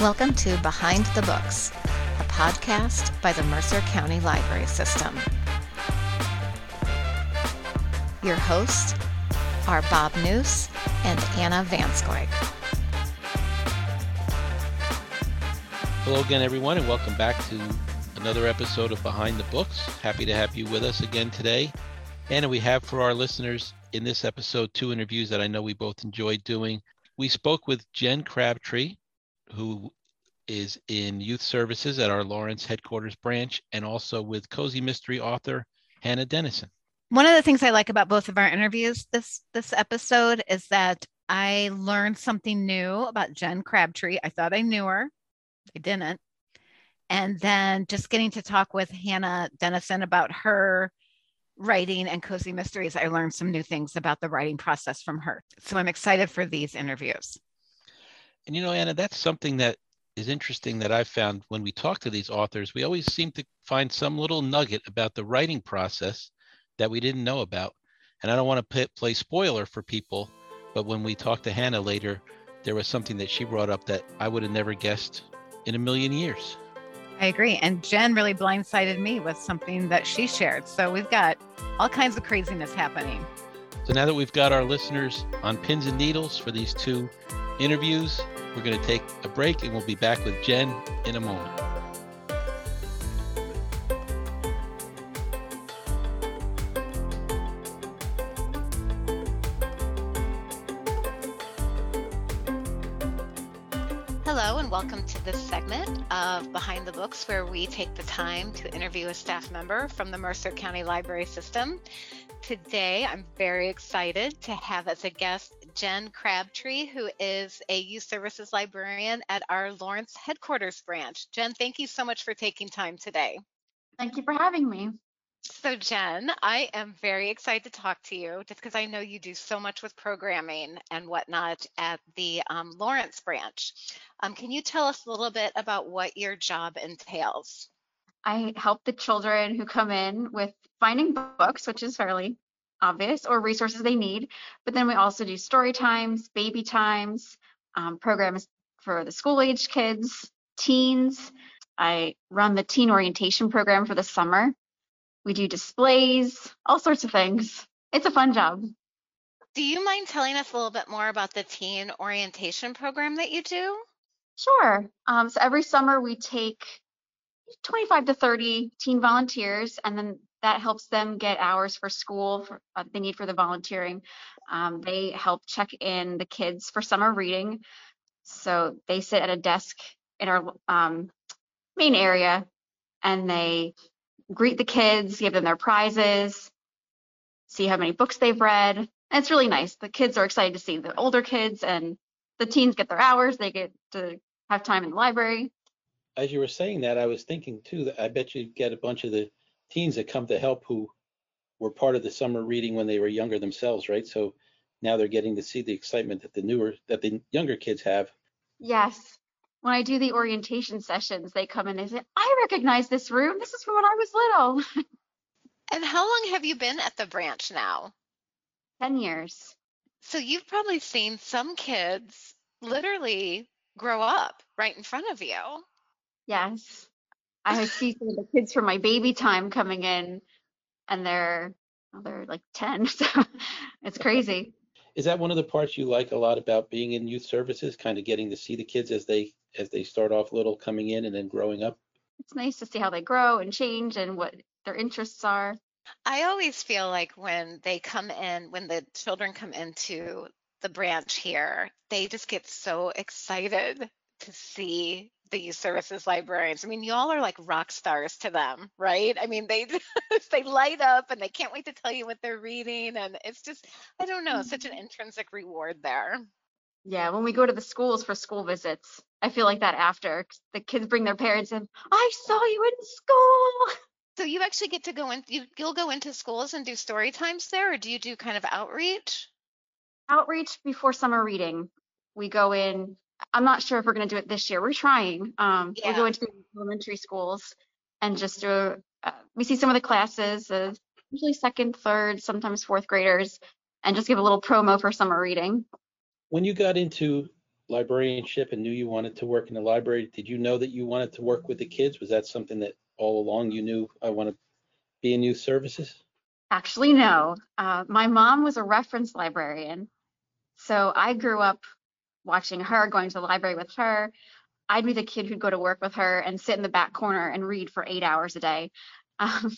Welcome to Behind the Books, a podcast by the Mercer County Library System. Your hosts are Bob Noose and Anna Vanskoik. Hello again, everyone, and welcome back to another episode of Behind the Books. Happy to have you with us again today. And we have for our listeners in this episode two interviews that I know we both enjoyed doing. We spoke with Jen Crabtree, who is in youth services at our Lawrence headquarters branch, and also with cozy mystery author Hannah Dennison. One of the things I like about both of our interviews this this episode is that I learned something new about Jen Crabtree. I thought I knew her, I didn't. And then just getting to talk with Hannah Dennison about her writing and cozy mysteries, I learned some new things about the writing process from her. So I'm excited for these interviews. And you know, Anna, that's something that is interesting that I've found when we talk to these authors, we always seem to find some little nugget about the writing process that we didn't know about. And I don't want to play spoiler for people, but when we talked to Hannah later, there was something that she brought up that I would have never guessed in a million years. I agree. And Jen really blindsided me with something that she shared. So we've got all kinds of craziness happening. So now that we've got our listeners on pins and needles for these two interviews, we're going to take a break and we'll be back with Jen in a moment. Hello, and welcome to this segment of Behind the Books, where we take the time to interview a staff member from the Mercer County Library System. Today, I'm very excited to have as a guest Jen Crabtree, who is a youth services librarian at our Lawrence headquarters branch. Jen, thank you so much for taking time today. Thank you for having me. So, Jen, I am very excited to talk to you just because I know you do so much with programming and whatnot at the um, Lawrence branch. Um, can you tell us a little bit about what your job entails? I help the children who come in with finding books, which is fairly obvious, or resources they need. But then we also do story times, baby times, um, programs for the school age kids, teens. I run the teen orientation program for the summer. We do displays, all sorts of things. It's a fun job. Do you mind telling us a little bit more about the teen orientation program that you do? Sure. Um, so every summer we take 25 to 30 teen volunteers, and then that helps them get hours for school for, uh, they need for the volunteering. Um, they help check in the kids for summer reading. So they sit at a desk in our um, main area and they greet the kids, give them their prizes, see how many books they've read. And it's really nice. The kids are excited to see the older kids and the teens get their hours. They get to have time in the library. As you were saying that, I was thinking too that I bet you get a bunch of the teens that come to help who were part of the summer reading when they were younger themselves, right? So now they're getting to see the excitement that the newer that the younger kids have. Yes. When I do the orientation sessions, they come in and say, I recognize this room. This is from when I was little. and how long have you been at the branch now? 10 years. So you've probably seen some kids literally grow up right in front of you. Yes. I see some of the kids from my baby time coming in, and they're well, they're like 10, so it's crazy. Is that one of the parts you like a lot about being in youth services, kind of getting to see the kids as they as they start off little, coming in, and then growing up? It's nice to see how they grow and change and what their interests are. I always feel like when they come in, when the children come into the branch here, they just get so excited to see the youth services librarians. I mean, y'all are like rock stars to them, right? I mean, they they light up and they can't wait to tell you what they're reading, and it's just I don't know, such an intrinsic reward there. Yeah, when we go to the schools for school visits, I feel like that after the kids bring their parents in. I saw you in school. So you actually get to go in. You, you'll go into schools and do story times there, or do you do kind of outreach? Outreach before summer reading. We go in I'm not sure if we're going to do it this year. We're trying. Um, yeah. We're going to elementary schools and just do, uh, we see some of the classes, uh, usually second, third, sometimes fourth graders, and just give a little promo for summer reading. When you got into librarianship and knew you wanted to work in the library, did you know that you wanted to work with the kids? Was that something that all along you knew I want to be in youth services? Actually, no. Uh, my mom was a reference librarian. So I grew up watching her, going to the library with her. I'd be the kid who'd go to work with her and sit in the back corner and read for eight hours a day. Um,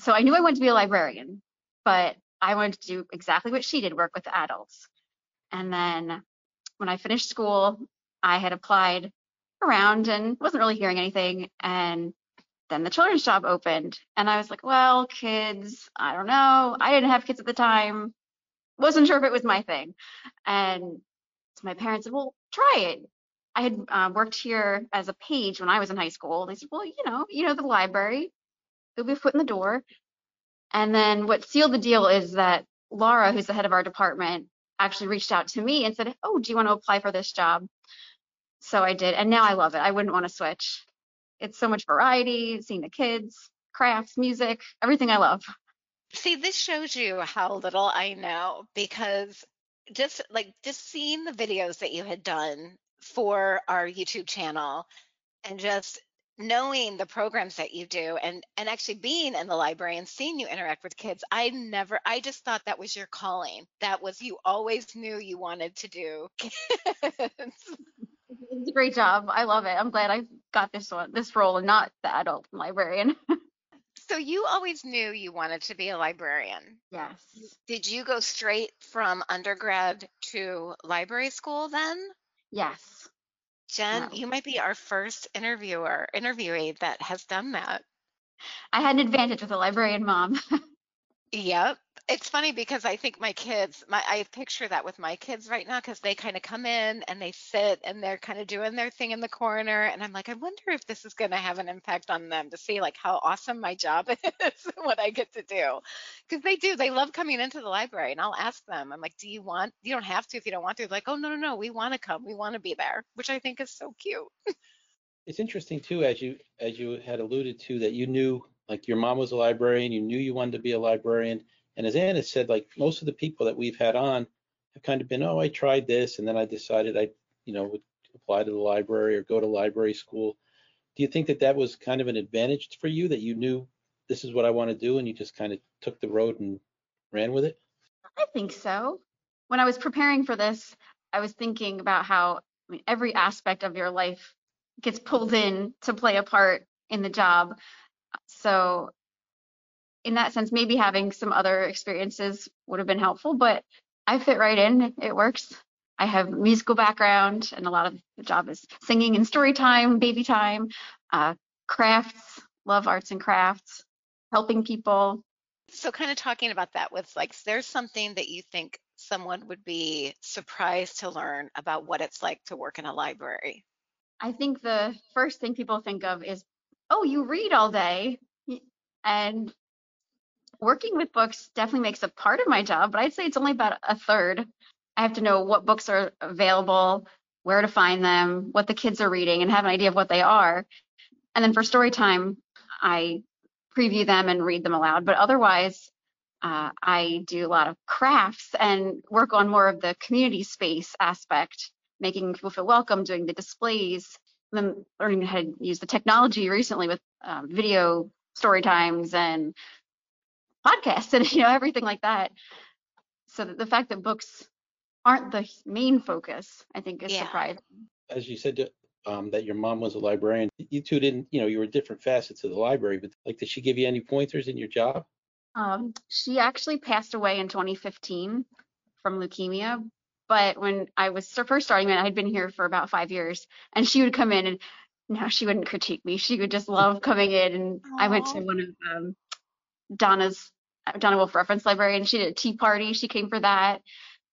so I knew I wanted to be a librarian, but I wanted to do exactly what she did work with adults. And then when I finished school, I had applied around and wasn't really hearing anything. And then the children's job opened. And I was like, well, kids, I don't know. I didn't have kids at the time. Wasn't sure if it was my thing. And so my parents said, well, try it. I had uh, worked here as a page when I was in high school. They said, well, you know, you know the library. It'll be a foot in the door. And then what sealed the deal is that Laura, who's the head of our department, actually reached out to me and said, oh, do you want to apply for this job? So I did. And now I love it. I wouldn't want to switch. It's so much variety, seeing the kids, crafts, music, everything I love. See, this shows you how little I know because just like just seeing the videos that you had done for our YouTube channel and just knowing the programs that you do and and actually being in the library and seeing you interact with kids i never i just thought that was your calling. That was you always knew you wanted to do kids. It's a great job. I love it. I'm glad i got this one this role and not the adult librarian so you always knew you wanted to be a librarian yes did you go straight from undergrad to library school then yes Jen, no. you might be our first interviewer, interviewee that has done that. I had an advantage with a librarian mom. yep. It's funny because I think my kids, my I picture that with my kids right now because they kind of come in and they sit and they're kind of doing their thing in the corner and I'm like, I wonder if this is going to have an impact on them to see like how awesome my job is, what I get to do, because they do. They love coming into the library and I'll ask them. I'm like, do you want? You don't have to if you don't want to. They're like, oh no no no, we want to come, we want to be there, which I think is so cute. it's interesting too, as you as you had alluded to, that you knew like your mom was a librarian, you knew you wanted to be a librarian and as Anna said, like most of the people that we've had on have kind of been, oh, I tried this, and then I decided I, you know, would apply to the library or go to library school. Do you think that that was kind of an advantage for you that you knew this is what I want to do, and you just kind of took the road and ran with it? I think so. When I was preparing for this, I was thinking about how I mean, every aspect of your life gets pulled in to play a part in the job. So in that sense, maybe having some other experiences would have been helpful, but I fit right in. It works. I have musical background, and a lot of the job is singing and story time, baby time, uh, crafts. Love arts and crafts, helping people. So, kind of talking about that with like, there's something that you think someone would be surprised to learn about what it's like to work in a library. I think the first thing people think of is, oh, you read all day. And working with books definitely makes a part of my job, but I'd say it's only about a third. I have to know what books are available, where to find them, what the kids are reading, and have an idea of what they are. And then for story time, I preview them and read them aloud. But otherwise, uh, I do a lot of crafts and work on more of the community space aspect, making people feel welcome, doing the displays, and then learning how to use the technology recently with um, video story times and podcasts and you know everything like that. So the fact that books aren't the main focus, I think, is yeah. surprising. As you said, um, that your mom was a librarian. You two didn't, you know, you were different facets of the library, but like, did she give you any pointers in your job? Um, she actually passed away in 2015 from leukemia. But when I was first starting it, I had been here for about five years, and she would come in and no, she wouldn't critique me. She would just love coming in. And Aww. I went to one of um, Donna's Donna Wolf Reference Library, and she did a tea party. She came for that,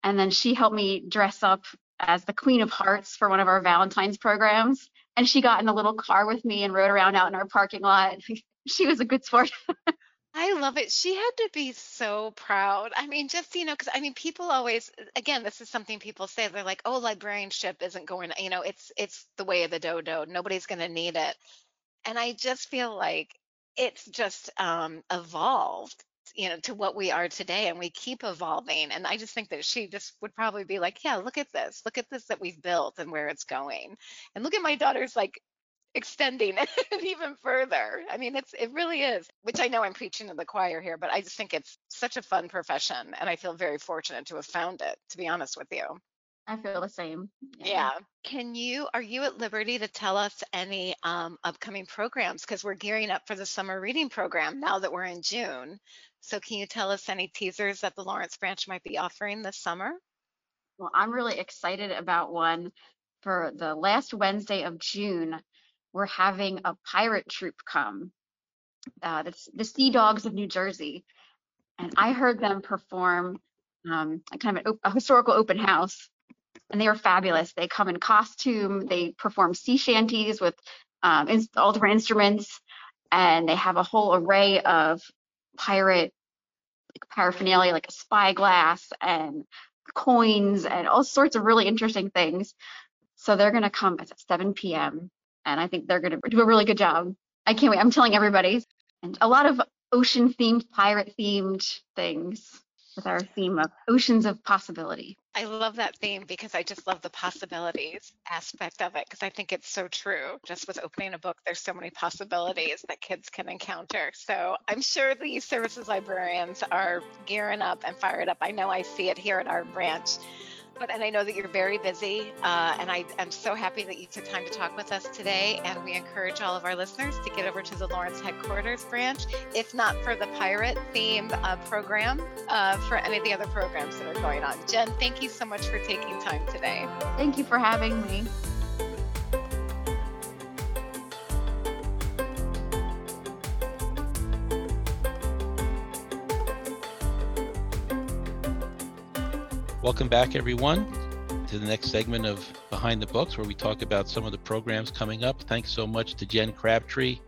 and then she helped me dress up as the Queen of Hearts for one of our Valentine's programs. And she got in a little car with me and rode around out in our parking lot. she was a good sport. I love it. She had to be so proud. I mean, just, you know, because I mean, people always, again, this is something people say. They're like, oh, librarianship isn't going, you know, it's it's the way of the dodo. Nobody's going to need it. And I just feel like it's just um, evolved you know, to what we are today and we keep evolving. And I just think that she just would probably be like, yeah, look at this. Look at this that we've built and where it's going. And look at my daughter's like extending it even further. I mean, it's it really is, which I know I'm preaching to the choir here, but I just think it's such a fun profession and I feel very fortunate to have found it, to be honest with you. I feel the same. Yeah. Can you are you at liberty to tell us any um, upcoming programs because we're gearing up for the summer reading program now that we're in June. So can you tell us any teasers that the Lawrence branch might be offering this summer? Well, I'm really excited about one for the last Wednesday of June. We're having a pirate troupe come. Uh, that's the Sea Dogs of New Jersey, and I heard them perform um, kind of a historical open house and they are fabulous. They come in costume, they perform sea shanties with um, all different instruments, and they have a whole array of pirate like, paraphernalia, like a spyglass and coins and all sorts of really interesting things. So they're going to come at 7 p.m. and I think they're going to do a really good job. I can't wait. I'm telling everybody. And a lot of ocean themed, pirate themed things with our theme of oceans of possibility. I love that theme because I just love the possibilities aspect of it because I think it's so true. Just with opening a book, there's so many possibilities that kids can encounter. So I'm sure the services librarians are gearing up and fired up. I know I see it here at our branch but and I know that you're very busy, uh, and I am so happy that you took time to talk with us today. And we encourage all of our listeners to get over to the Lawrence headquarters branch, if not for the pirate themed uh, program, uh, for any of the other programs that are going on. Jen, thank you so much for taking time today. Thank you for having me. Welcome back, everyone, to the next segment of Behind the Books, where we talk about some of the programs coming up. Thanks so much to Jen Crabtree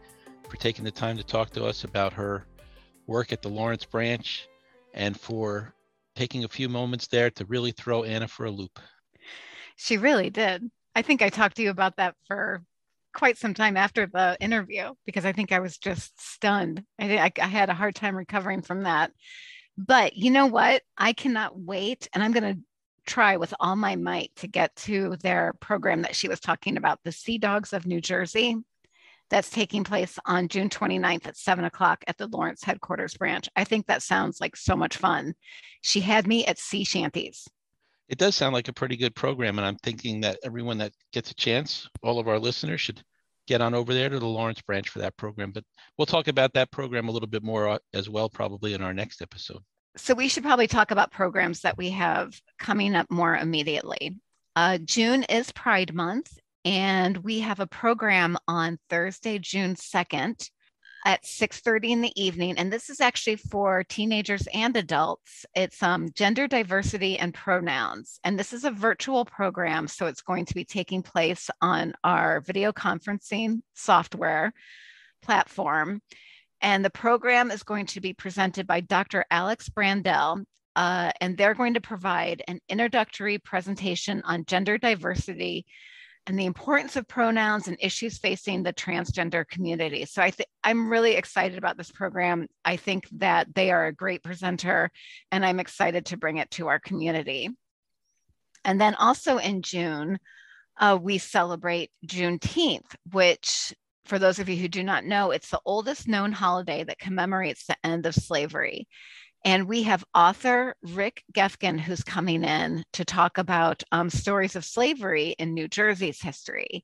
for taking the time to talk to us about her work at the Lawrence branch and for taking a few moments there to really throw Anna for a loop. She really did. I think I talked to you about that for quite some time after the interview because I think I was just stunned. I, I, I had a hard time recovering from that. But you know what? I cannot wait. And I'm going to try with all my might to get to their program that she was talking about, the Sea Dogs of New Jersey. That's taking place on June 29th at seven o'clock at the Lawrence headquarters branch. I think that sounds like so much fun. She had me at sea shanties. It does sound like a pretty good program. And I'm thinking that everyone that gets a chance, all of our listeners should get on over there to the Lawrence branch for that program. But we'll talk about that program a little bit more uh, as well, probably in our next episode. So we should probably talk about programs that we have coming up more immediately. Uh, June is Pride Month, and we have a program on Thursday, June 2nd at 6.30 in the evening and this is actually for teenagers and adults. It's um, gender diversity and pronouns and this is a virtual program so it's going to be taking place on our video conferencing software platform. And the program is going to be presented by dr alex brandell uh, and they're going to provide an introductory presentation on gender diversity and the importance of pronouns and issues facing the transgender community. So I think I'm really excited about this program. I think that they are a great presenter and I'm excited to bring it to our community. And then also in June, uh, we celebrate Juneteenth, which for those of you who do not know, it's the oldest known holiday that commemorates the end of slavery. And we have author Rick Geffken, who's coming in to talk about um, stories of slavery in New Jersey's history.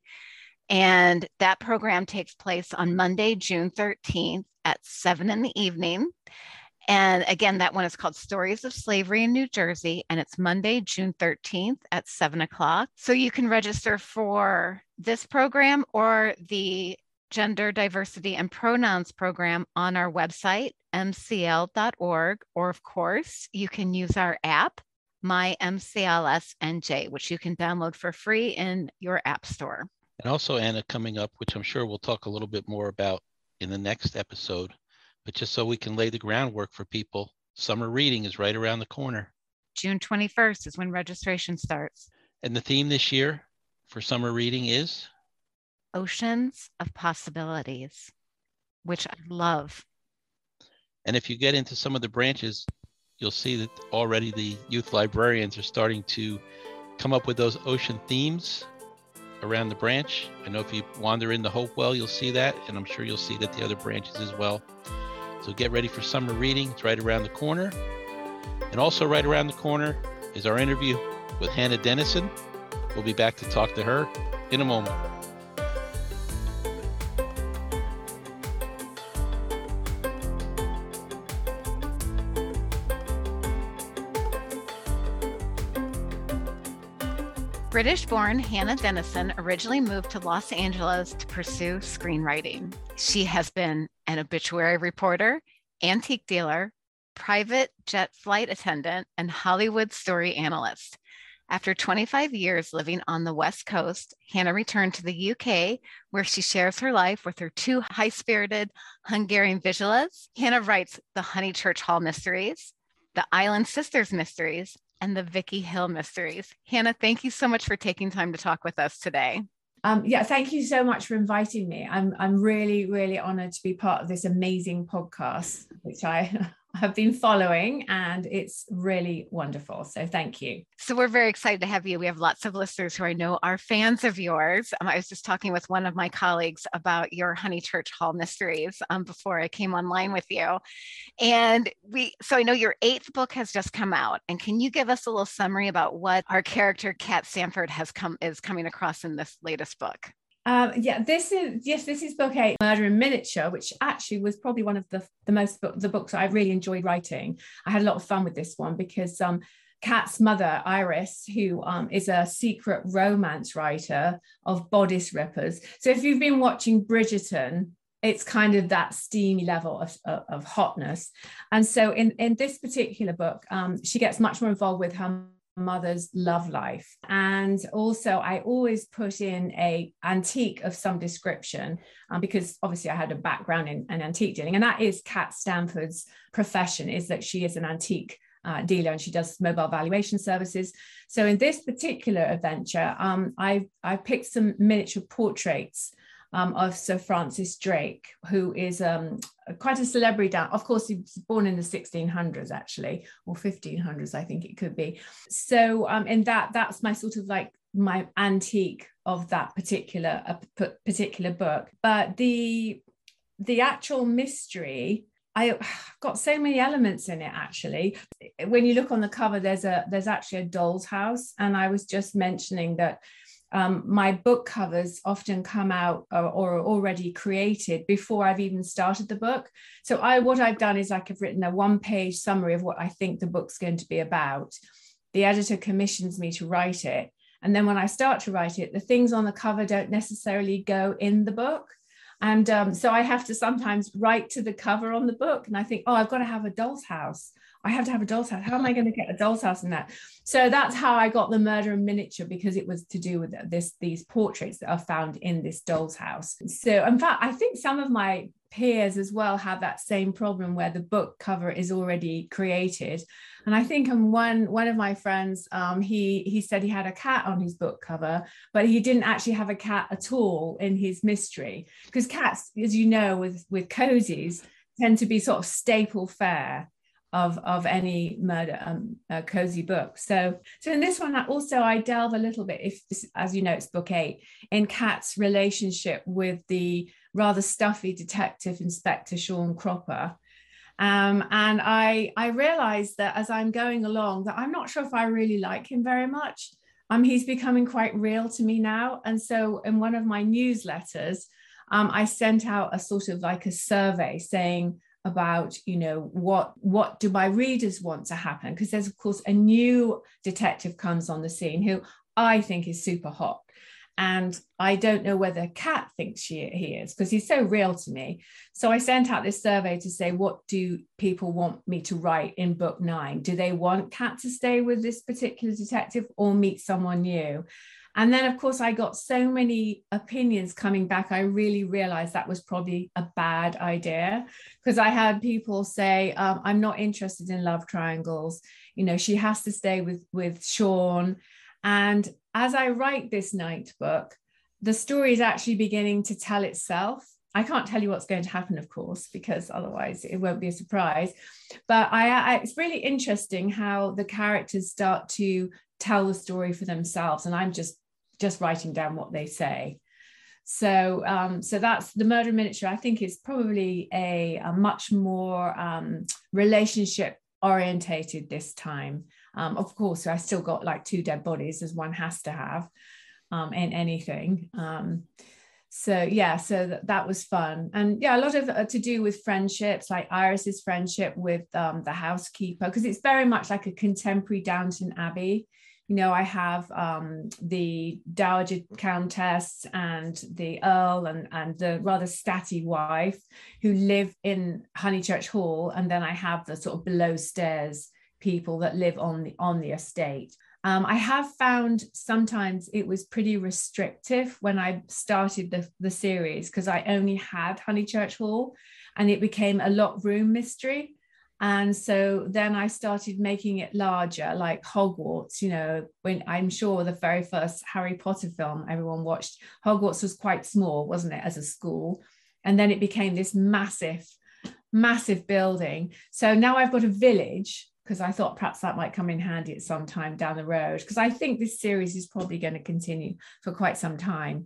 And that program takes place on Monday, June 13th at 7 in the evening. And again, that one is called Stories of Slavery in New Jersey, and it's Monday, June 13th at 7 o'clock. So you can register for this program or the Gender Diversity and Pronouns program on our website, mcl.org, or of course, you can use our app, My MCLS which you can download for free in your app store. And also, Anna, coming up, which I'm sure we'll talk a little bit more about in the next episode, but just so we can lay the groundwork for people, summer reading is right around the corner. June 21st is when registration starts. And the theme this year for summer reading is oceans of possibilities, which I love. And if you get into some of the branches, you'll see that already the youth librarians are starting to come up with those ocean themes around the branch. I know if you wander in the Hopewell, you'll see that, and I'm sure you'll see that the other branches as well. So get ready for summer reading. It's right around the corner. And also right around the corner is our interview with Hannah Dennison. We'll be back to talk to her in a moment. British born Hannah Dennison originally moved to Los Angeles to pursue screenwriting. She has been an obituary reporter, antique dealer, private jet flight attendant, and Hollywood story analyst. After 25 years living on the West Coast, Hannah returned to the UK, where she shares her life with her two high spirited Hungarian Vizslas. Hannah writes the Honeychurch Hall Mysteries, the Island Sisters Mysteries, and the Vicky Hill Mysteries. Hannah, thank you so much for taking time to talk with us today. Um, yeah, thank you so much for inviting me. I'm I'm really really honored to be part of this amazing podcast, which I have been following and it's really wonderful. So thank you. So we're very excited to have you. We have lots of listeners who I know are fans of yours. Um, I was just talking with one of my colleagues about your Honeychurch Hall mysteries um, before I came online with you. And we, so I know your eighth book has just come out. And can you give us a little summary about what our character Kat Stanford has come is coming across in this latest book? Um, yeah, this is yes, this is book eight, Murder in Miniature, which actually was probably one of the the most book, the books I really enjoyed writing. I had a lot of fun with this one because um, Kat's mother, Iris, who um, is a secret romance writer of bodice rippers. So if you've been watching Bridgerton, it's kind of that steamy level of, of, of hotness. And so in, in this particular book, um, she gets much more involved with her mother's love life. And also i always put in a antique of some description um, because obviously i had a background in, in antique dealing and that is kat stanford's profession is that she is an antique uh, dealer and she does mobile valuation services. So in this particular adventure um, i i picked some miniature portraits um, of Sir Francis Drake, who is um, quite a celebrity down. Of course, he was born in the 1600s, actually, or 1500s, I think it could be. So, um, that, that's my sort of like my antique of that particular uh, particular book. But the the actual mystery I got so many elements in it actually. When you look on the cover, there's a there's actually a doll's house, and I was just mentioning that um, my book covers often come out or, or, are already created before I've even started the book. So I what I've done is like I've written a one page summary of what I think the book's going to be about. The editor commissions me to write it. And then when I start to write it, the things on the cover don't necessarily go in the book. And um, so I have to sometimes write to the cover on the book. And I think, oh, I've got to have a doll's house. I have to have a doll's house. How am I going to get a doll's house in that? So that's how I got the murder in miniature because it was to do with this these portraits that are found in this doll's house. So in fact, I think some of my peers as well have that same problem where the book cover is already created and i think um, one one of my friends um, he he said he had a cat on his book cover but he didn't actually have a cat at all in his mystery because cats as you know with with cozies tend to be sort of staple fare of of any murder um, uh, cozy book. So so in this one, I also I delve a little bit, if as you know, it's book eight, in Kat's relationship with the rather stuffy detective inspector Sean Cropper. Um, and I I realized that as I'm going along, that I'm not sure if I really like him very much. Um, he's becoming quite real to me now. And so in one of my newsletters, um, I sent out a sort of like a survey saying about you know what what do my readers want to happen? Because there's of course a new detective comes on the scene who i think is super hot. And i don't know whether kat thinks she he is because he's so real to me. So i sent out this survey to say what do people want me to write in book nine? Do they want kat to stay with this particular detective or meet someone new and then, of course, I got so many opinions coming back. I really realized that was probably a bad idea because I had people say, um, I'm not interested in love triangles. You know, she has to stay with, with Sean. And as I write this night book, the story is actually beginning to tell itself. I can't tell you what's going to happen, of course, because otherwise it won't be a surprise. But I, I, it's really interesting how the characters start to tell the story for themselves, and I'm just just writing down what they say. So, um, so that's the murder miniature. I think is probably a, a much more um, relationship orientated this time. Um, of course, I still got like two dead bodies, as one has to have um, in anything. Um, so yeah, so that, that was fun, and yeah, a lot of uh, to do with friendships, like Iris's friendship with um, the housekeeper, because it's very much like a contemporary Downton Abbey you know, I have um, the Dowager Countess and the Earl and, and the rather statty wife who live in Honeychurch Hall. And then I have the sort of below stairs people that live on the, on the estate. Um, I have found sometimes it was pretty restrictive when I started the, the series because I only had Honeychurch Hall and it became a locked room mystery. And so then I started making it larger, like Hogwarts. You know, when I'm sure the very first Harry Potter film everyone watched, Hogwarts was quite small, wasn't it, as a school? And then it became this massive, massive building. So now I've got a village because I thought perhaps that might come in handy at some time down the road. Because I think this series is probably going to continue for quite some time.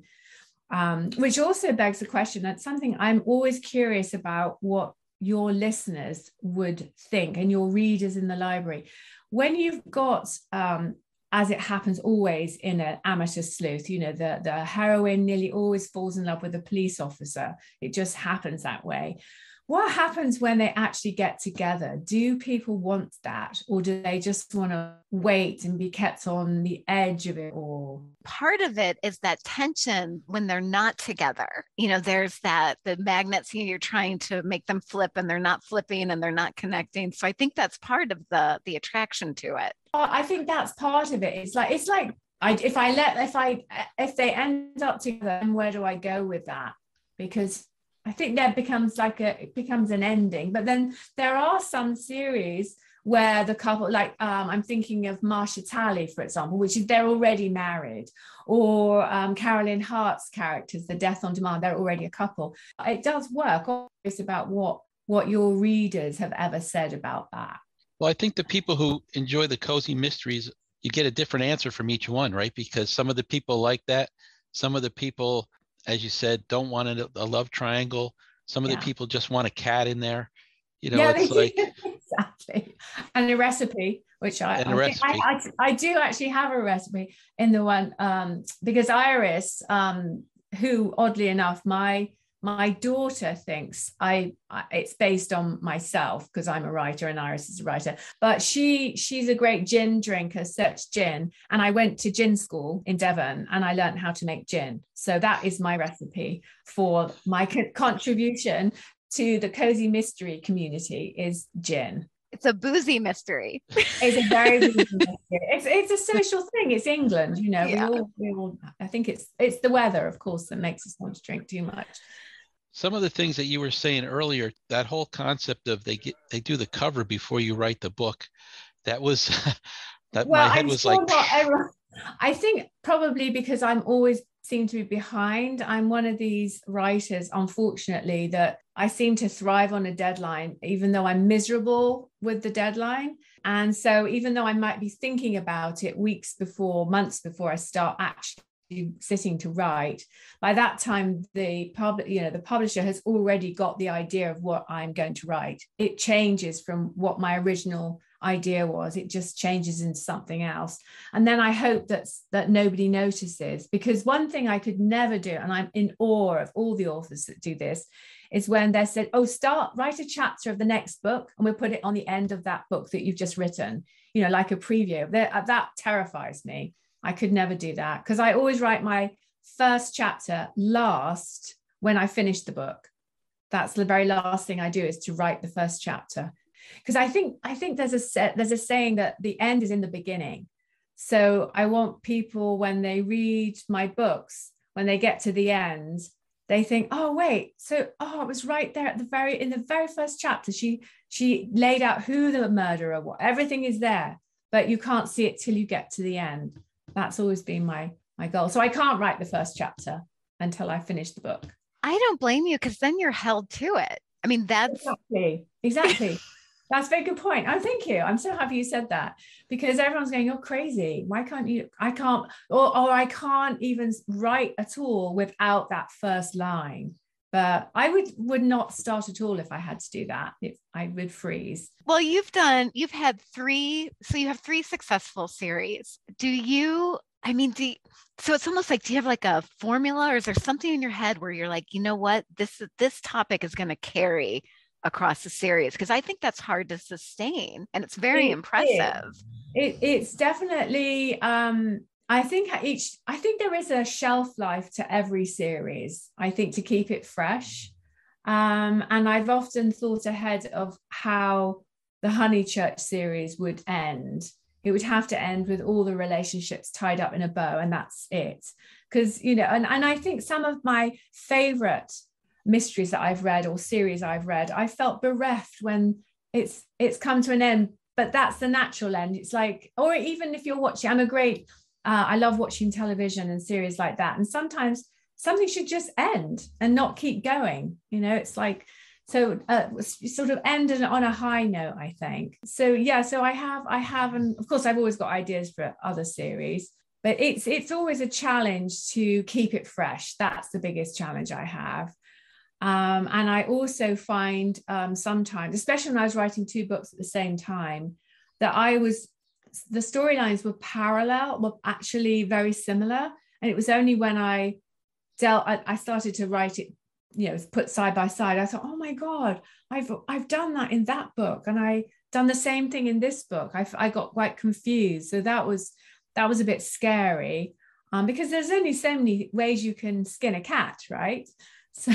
Um, which also begs the question that's something I'm always curious about what your listeners would think and your readers in the library. When you've got um, as it happens always in an amateur sleuth you know the the heroine nearly always falls in love with a police officer. It just happens that way what happens when they actually get together? Do people want that, or do they just want to wait and be kept on the edge of it all? Part of it is that tension when they're not together. You know, there's that the magnets, you know, you're trying to make them flip and they're not flipping and they're not connecting. So I think that's part of the the attraction to it. I think that's part of it. It's like it's like I, if I let if I if they end up together, then where do I go with that? Because I think that becomes like a it becomes an ending. But then there are some series where the couple, like um, I'm thinking of Marcia Talley, for example, which is they're already married, or um, Carolyn Hart's characters, The Death on Demand, they're already a couple. It does work. It's about what what your readers have ever said about that. Well, I think the people who enjoy the cozy mysteries, you get a different answer from each one, right? Because some of the people like that, some of the people as you said, don't want a, a love triangle. Some of yeah. the people just want a cat in there. You know, yeah, it's like exactly. And a recipe, which I I, recipe. I, I, I, do actually have a recipe in the one um, because Iris, um, who oddly enough, my my daughter thinks I, it's based on myself because I'm a writer and Iris is a writer. But she she's a great gin drinker, searched gin, and I went to gin school in Devon and I learned how to make gin. So that is my recipe for my contribution to the cozy mystery community is gin. It's a boozy mystery. It's a very boozy mystery. It's, it's a social thing. It's England, you know. Yeah. We all, we all, I think it's it's the weather, of course, that makes us want to drink too much some of the things that you were saying earlier that whole concept of they get they do the cover before you write the book that was that well, my head I'm was like i think probably because i'm always seem to be behind i'm one of these writers unfortunately that i seem to thrive on a deadline even though i'm miserable with the deadline. And so even though i might be thinking about it weeks before months before i start actually sitting to write by that time the public you know the publisher has already got the idea of what i'm going to write. It changes from what my original idea was. It just changes into something else. And then i hope that that nobody notices because one thing i could never do and i'm in awe of all the authors that do this is when they said oh start write a chapter of the next book and we'll put it on the end of that book that you've just written you know like a preview. That, that terrifies me I could never do that because I always write my first chapter last when I finish the book. That's the very last thing I do is to write the first chapter. Because I think I think there's a set, there's a saying that the end is in the beginning. So I want people when they read my books, when they get to the end, they think, oh wait, so oh, it was right there at the very in the very first chapter. She she laid out who the murderer was. Everything is there, but you can't see it till you get to the end that's always been my my goal so i can't write the first chapter until i finish the book I don't blame you because then you're held to it. I mean, that's exactly, exactly. That's a very good point. Oh, thank you. I'm so happy you said that because everyone's going, You're crazy. Why can't you? I can't, or, or I can't even write at all without that first line. But I would would not start at all if I had to do that. If I would freeze. Well, you've done, you've had three, so you have three successful series. Do you, I mean, do you, so it's almost like do you have like a formula or is there something in your head where you're like, you know what, this this topic is going to carry across the series because I think that's hard to sustain and it's very it impressive. It, it's definitely um I think each I think there is a shelf life to every series. I think to keep it fresh. Um, and I've often thought ahead of how the Honeychurch series would end. It would have to end with all the relationships tied up in a bow, and that's it. Because, you know, and, and I think some of my favorite mysteries that I've read or series I've read, I felt bereft when it's it's come to an end. But that's the natural end. It's like, or even if you're watching, I'm a great, uh, I love watching television and series like that. And sometimes something should just end and not keep going. You know, it's like so uh, sort of ended on a high note i think so yeah so i have i have and of course i've always got ideas for other series but it's it's always a challenge to keep it fresh that's the biggest challenge i have um, and I also find um, sometimes, especially when I was writing two books at the same time, that I was, the storylines were parallel, were actually very similar. And it was only when I dealt, I, I started to write it, you know, put side by side, I thought, oh my God, I've, I've done that in that book. And I done the same thing in this book. I, I got quite confused. So that was, that was a bit scary um, because there's only so many ways you can skin a cat, right? so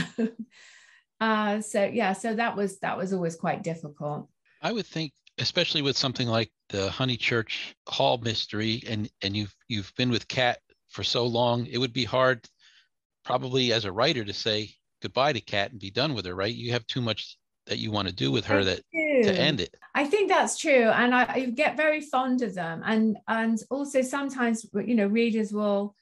uh so yeah so that was that was always quite difficult i would think especially with something like the honeychurch hall mystery and and you've you've been with kat for so long it would be hard probably as a writer to say goodbye to kat and be done with her right? You have too much that you want to do with her that to end it. I think that's true and I, I get very fond of them and and also sometimes you know readers will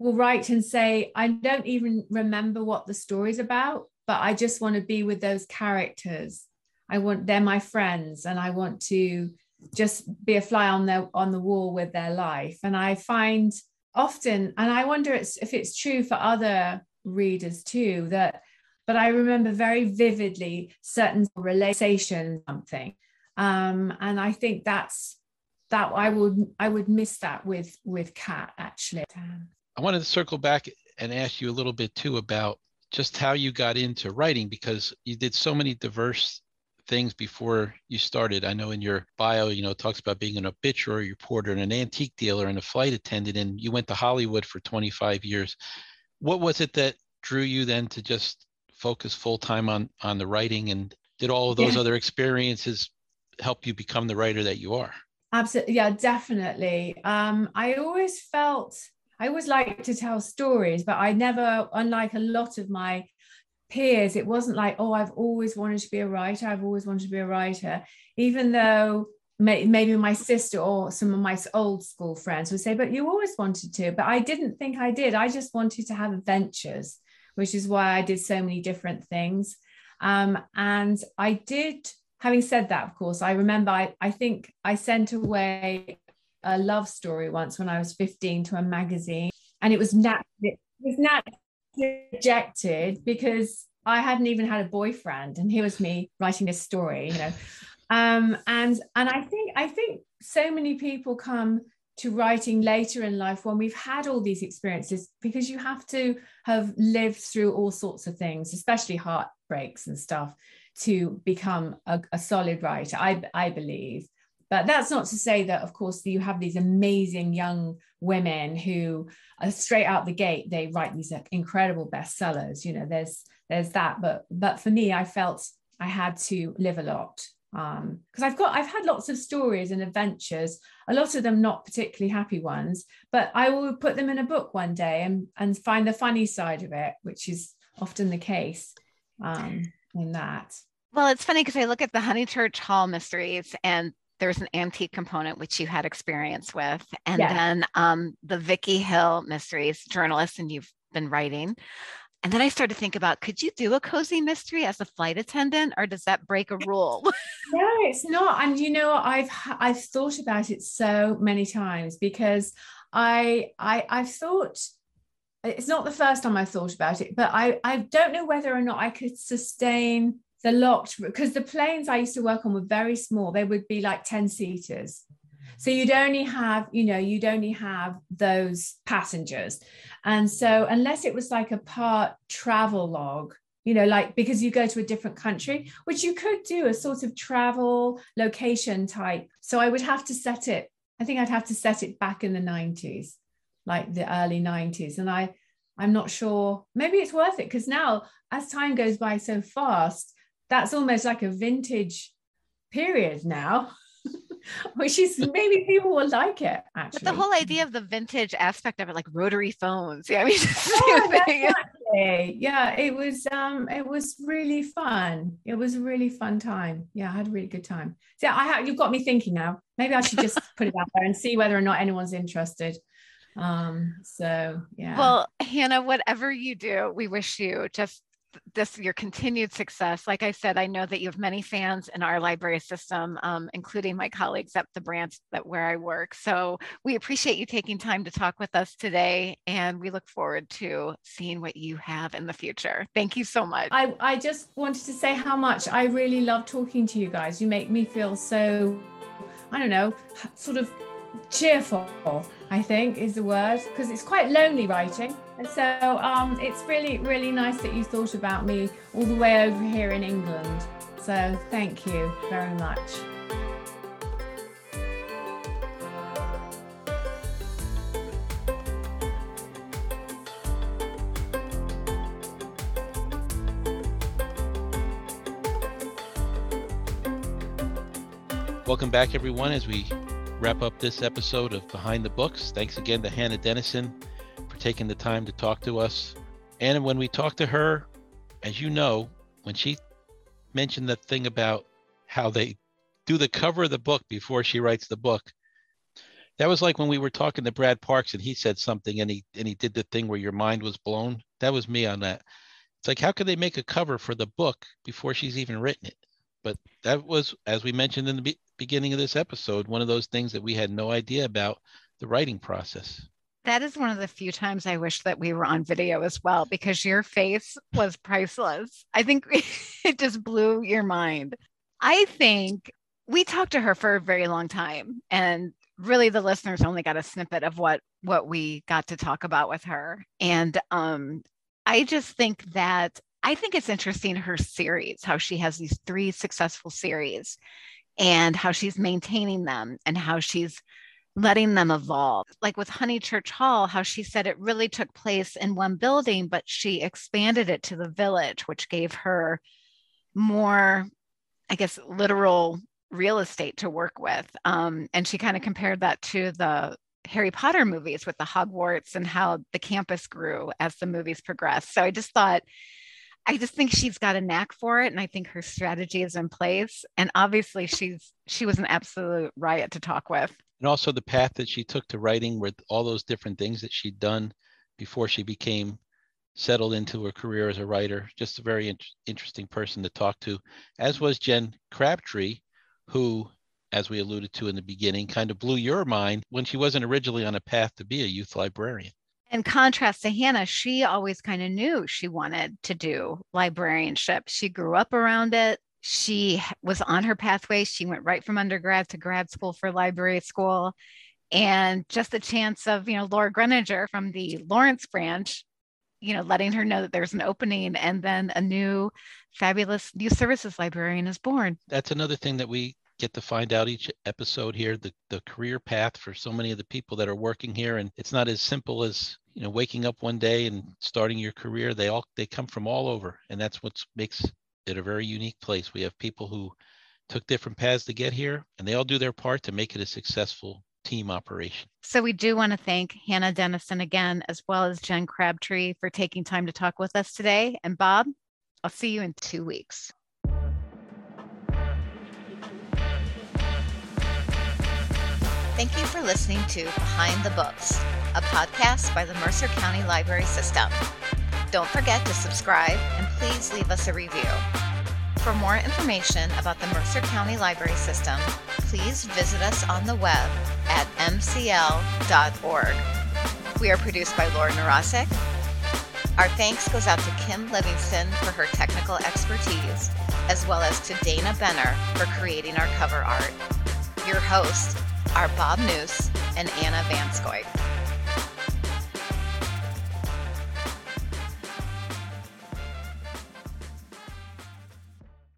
will write and say, I don't even remember what the story's about, but I just want to be with those characters. I want they're my friends and I want to just be a fly on their on the wall with their life. And I find often, and I wonder if it's true for other readers too, that but I remember very vividly certain relations, something. Um, and I think that's that I would I would miss that with with Kat actually. I wanted to circle back and ask you a little bit too about just how you got into writing because you did so many diverse things before you started. I know in your bio, you know, it talks about being an obituary reporter and an antique dealer and a flight attendant, and you went to Hollywood for 25 years. What was it that drew you then to just focus full time on on the writing, and did all of those yeah. other experiences help you become the writer that you are? Absolutely, yeah, definitely. Um, I always felt I always like to tell stories, but I never, unlike a lot of my peers, it wasn't like, oh, I've always wanted to be a writer. I've always wanted to be a writer, even though maybe my sister or some of my old school friends would say, but you always wanted to. But I didn't think I did. I just wanted to have adventures, which is why I did so many different things. Um, and I did, having said that, of course, I remember I, I think I sent away a love story once when I was 15 to a magazine, and it was nat it was nat rejected because I hadn't even had a boyfriend, and here was me writing this story, you know. Um, and and I think I think so many people come to writing later in life when we've had all these experiences because you have to have lived through all sorts of things, especially heartbreaks and stuff, to become a, a solid writer. I I believe. But that's not to say that, of course, you have these amazing young women who are straight out the gate, they write these incredible bestsellers. You know, there's there's that. But but for me, I felt I had to live a lot because um, I've got I've had lots of stories and adventures, a lot of them not particularly happy ones, but I will put them in a book one day and and find the funny side of it, which is often the case um, in that. Well, it's funny because I look at the Honeychurch Hall mysteries, and there's an antique component which you had experience with and then um, the Vicky Hill mysteries journalist and you've been writing and then I started to think about could you do a cozy mystery as a flight attendant or does that break a rule? no, it's not. And you know, I've I've thought about it so many times because I I I've thought it's not the first time I thought about it, but I I don't know whether or not I could sustain the locked because the planes I used to work on were very small. They would be like 10 seaters. So you'd only have, you know, you'd only have those passengers. And so unless it was like a part travel log, you know, like because you go to a different country, which you could do a sort of travel location type. So I would have to set it, I think I'd have to set it back in the 90s, like the early 90s. And I I'm not sure. Maybe it's worth it because now, as time goes by so fast, that's almost like a vintage period now. which is maybe people will like it actually. But the whole idea of the vintage aspect of it, like rotary phones. Yeah, I mean, yeah, yeah, it was um it was really fun. It was a really fun time. Yeah, I had a really good time. So yeah, I have you've got me thinking now. Maybe I should just put it out there and see whether or not anyone's interested. Um, so yeah. Well, Hannah, whatever you do, we wish you just this your continued success. Like I said, I know that you have many fans in our library system, um, including my colleagues at the branch that where I work. So we appreciate you taking time to talk with us today, and we look forward to seeing what you have in the future. Thank you so much. I, I just wanted to say how much I really love talking to you guys. You make me feel so, I don't know, sort of cheerful, I think is the word, because it's quite lonely writing. So um, it's really, really nice that you thought about me all the way over here in England. So thank you very much. Welcome back, everyone, as we wrap up this episode of Behind the Books. Thanks again to Hannah Dennison taking the time to talk to us. And when we talked to her, as you know, when she mentioned that thing about how they do the cover of the book before she writes the book, that was like when we were talking to Brad Parks and he said something and he and he did the thing where your mind was blown. That was me on that. It's like how could they make a cover for the book before she's even written it? But that was, as we mentioned in the be- beginning of this episode, one of those things that we had no idea about the writing process. That is one of the few times I wish that we were on video as well because your face was priceless. I think it just blew your mind. I think we talked to her for a very long time and really the listeners only got a snippet of what what we got to talk about with her and um I just think that I think it's interesting her series, how she has these three successful series and how she's maintaining them and how she's letting them evolve. Like with Honeychurch Hall, how she said it really took place in one building, but she expanded it to the village, which gave her more, I guess, literal real estate to work with. Um, and she kind of compared that to the Harry Potter movies with the Hogwarts and how the campus grew as the movies progressed. So I just thought I just think she's got a knack for it and I think her strategy is in place and obviously she's she was an absolute riot to talk with. And also the path that she took to writing with all those different things that she'd done before she became settled into her career as a writer. Just a very in- interesting person to talk to, as was Jen Crabtree, who, as we alluded to in the beginning, kind of blew your mind when she wasn't originally on a path to be a youth librarian in contrast to Hannah, she always kind of knew she wanted to do librarianship. She grew up around it. She was on her pathway. She went right from undergrad to grad school for library school. And just the chance of, you know, Laura Greninger from the Lawrence branch, you know, letting her know that there's an opening and then a new fabulous new services librarian is born. That's another thing that we get to find out each episode here the, the career path for so many of the people that are working here and it's not as simple as you know waking up one day and starting your career they all they come from all over and that's what makes it a very unique place. We have people who took different paths to get here and they all do their part to make it a successful team operation. So we do want to thank hannah dennison again as well as jen crabtree for taking time to talk with us today. And bob i'll see you in two weeks. Thank you for listening to Behind the Books, a podcast by the Mercer County Library System. Don't forget to subscribe and please leave us a review. For more information about the Mercer County Library System, please visit us on the web at mcl.org. We are produced by Laura Narasek. Our thanks goes out to Kim Livingston for her technical expertise, as well as to Dana Benner for creating our cover art. Your hosts are Bob Noose and Anna Vanskoy.